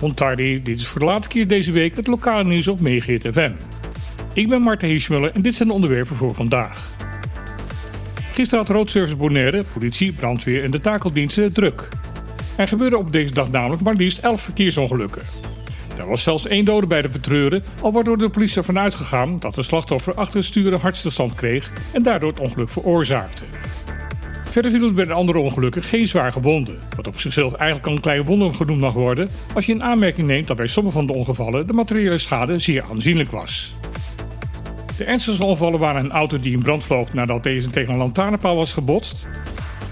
Montardi, dit is voor de laatste keer deze week het lokale nieuws op Meegeert FM. Ik ben Marten Hiesmuller en dit zijn de onderwerpen voor vandaag. Gisteren had Roodservice Bonaire, politie, brandweer en de takeldiensten druk. Er gebeurde op deze dag namelijk maar liefst 11 verkeersongelukken. Er was zelfs één dode bij de betreuren, al wordt door de politie ervan uitgegaan dat de slachtoffer achter het stuur een hartstilstand kreeg en daardoor het ongeluk veroorzaakte. Verder viel bij de andere ongelukken geen zwaar gewonden, wat op zichzelf eigenlijk al een kleine wonder genoemd mag worden als je in aanmerking neemt dat bij sommige van de ongevallen de materiële schade zeer aanzienlijk was. De ernstigste ongevallen waren een auto die in brand vloog nadat deze tegen een lantaarnpaal was gebotst.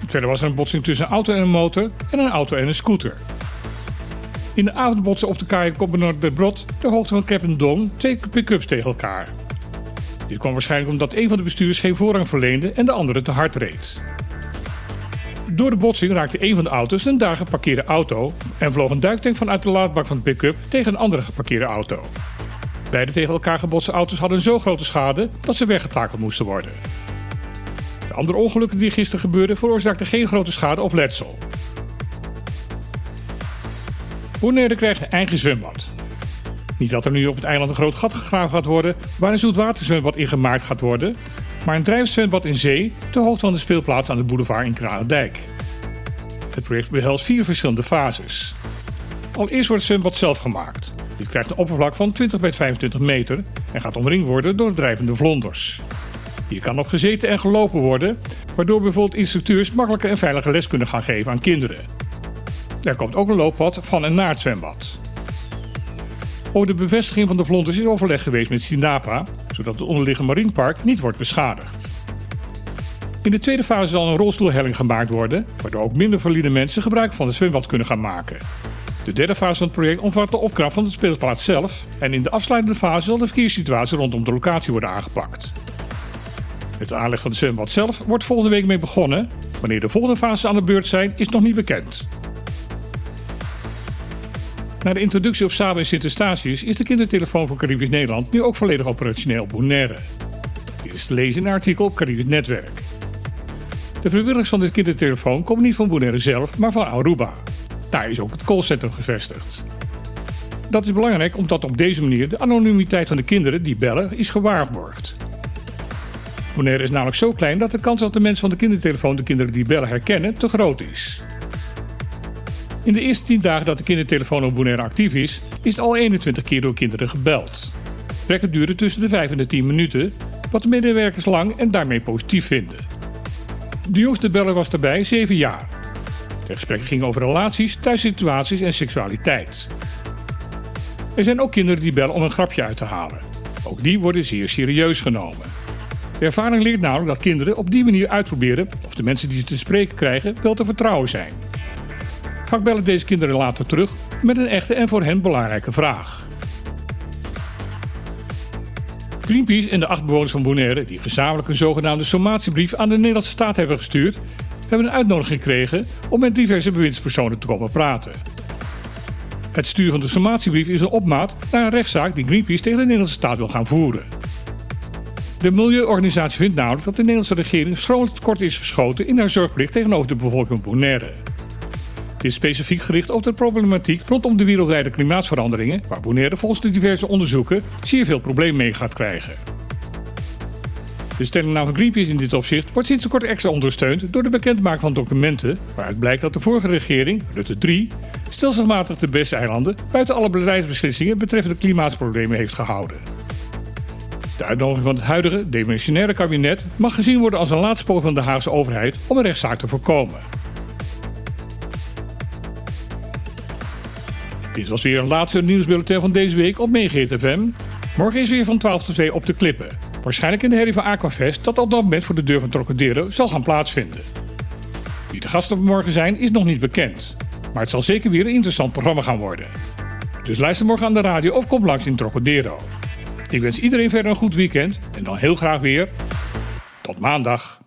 Verder was er een botsing tussen een auto en een motor en een auto en een scooter. In de avond botsen op de kaai Combinat de Brod de hoogte van Capendon twee pick-ups tegen elkaar. Dit kwam waarschijnlijk omdat een van de bestuurders geen voorrang verleende en de andere te hard reed. Door de botsing raakte een van de auto's een daar geparkeerde auto en vloog een duiktank vanuit de laadbak van de pick-up tegen een andere geparkeerde auto. Beide tegen elkaar gebotste auto's hadden zo grote schade dat ze weggetakeld moesten worden. De andere ongelukken die gisteren gebeurden veroorzaakten geen grote schade of letsel. Bonaire krijgt een eigen zwembad. Niet dat er nu op het eiland een groot gat gegraven gaat worden waar een zoetwaterzwembad in gemaakt gaat worden, maar een drijfzwembad in zee ter hoogte van de speelplaats aan de boulevard in Kralendijk. Het project behelst vier verschillende fases. Allereerst wordt het zwembad zelf gemaakt. Dit krijgt een oppervlak van 20 bij 25 meter en gaat omringd worden door drijvende vlonders. Hier kan op gezeten en gelopen worden, waardoor bijvoorbeeld instructeurs makkelijker en veiliger les kunnen gaan geven aan kinderen. Er komt ook een looppad van en naar het zwembad. Over de bevestiging van de vlonders is overleg geweest met Sinapa, zodat het onderliggende marinepark niet wordt beschadigd. In de tweede fase zal een rolstoelhelling gemaakt worden, waardoor ook minder valide mensen gebruik van het zwembad kunnen gaan maken. De derde fase van het project omvat de opknap van de speelplaats zelf en in de afsluitende fase zal de verkeerssituatie rondom de locatie worden aangepakt. De aanleg van het zwembad zelf wordt volgende week mee begonnen. Wanneer de volgende fases aan de beurt zijn, is nog niet bekend. Na de introductie op Saba en Sint-Eustatius is de kindertelefoon van Caribisch Nederland nu ook volledig operationeel op Bonaire. Dit is lezen in een artikel op Caribisch Netwerk. De vrijwilligers van de kindertelefoon komen niet van Bonaire zelf, maar van Aruba. Daar is ook het callcentrum gevestigd. Dat is belangrijk omdat op deze manier de anonimiteit van de kinderen die bellen is gewaarborgd. Bonaire is namelijk zo klein dat de kans dat de mensen van de kindertelefoon de kinderen die bellen herkennen te groot is. In de eerste 10 dagen dat de kindertelefoon op Bonaire actief is, is het al 21 keer door kinderen gebeld. Gesprekken duren tussen de 5 en de 10 minuten, wat de medewerkers lang en daarmee positief vinden. De jongste beller was daarbij 7 jaar. De gesprekken gingen over relaties, thuissituaties en seksualiteit. Er zijn ook kinderen die bellen om een grapje uit te halen. Ook die worden zeer serieus genomen. De ervaring leert namelijk dat kinderen op die manier uitproberen of de mensen die ze te spreken krijgen wel te vertrouwen zijn. Vaak bellen deze kinderen later terug met een echte en voor hen belangrijke vraag. Greenpeace en de acht bewoners van Bonaire, die gezamenlijk een zogenaamde sommatiebrief aan de Nederlandse staat hebben gestuurd, hebben een uitnodiging gekregen om met diverse bewindspersonen te komen praten. Het sturen van de sommatiebrief is een opmaat naar een rechtszaak die Greenpeace tegen de Nederlandse staat wil gaan voeren. De milieuorganisatie vindt namelijk dat de Nederlandse regering schromelijk tekort is geschoten in haar zorgplicht tegenover de bevolking van Bonaire. Is specifiek gericht op de problematiek rondom de wereldwijde klimaatveranderingen, waar Bonaire volgens de diverse onderzoeken zeer veel problemen mee gaat krijgen. De stellingname van Greenpeace in dit opzicht wordt sinds kort extra ondersteund door de bekendmaking van documenten waaruit blijkt dat de vorige regering, Rutte 3, stelselmatig de beste eilanden buiten alle beleidsbeslissingen betreffende klimaatproblemen heeft gehouden. De uitnodiging van het huidige demissionaire kabinet mag gezien worden als een laatste poging van de Haagse overheid om een rechtszaak te voorkomen. Dit was weer een laatste nieuwsbulletin van deze week op Meegeet FM. Morgen is weer van 12 tot 2 op de klippen. Waarschijnlijk in de herrie van Aquafest dat op dat moment voor de deur van Trocadero zal gaan plaatsvinden. Wie de gasten van morgen zijn is nog niet bekend. Maar het zal zeker weer een interessant programma gaan worden. Dus luister morgen aan de radio of kom langs in Trocadero. Ik wens iedereen verder een goed weekend en dan heel graag weer tot maandag.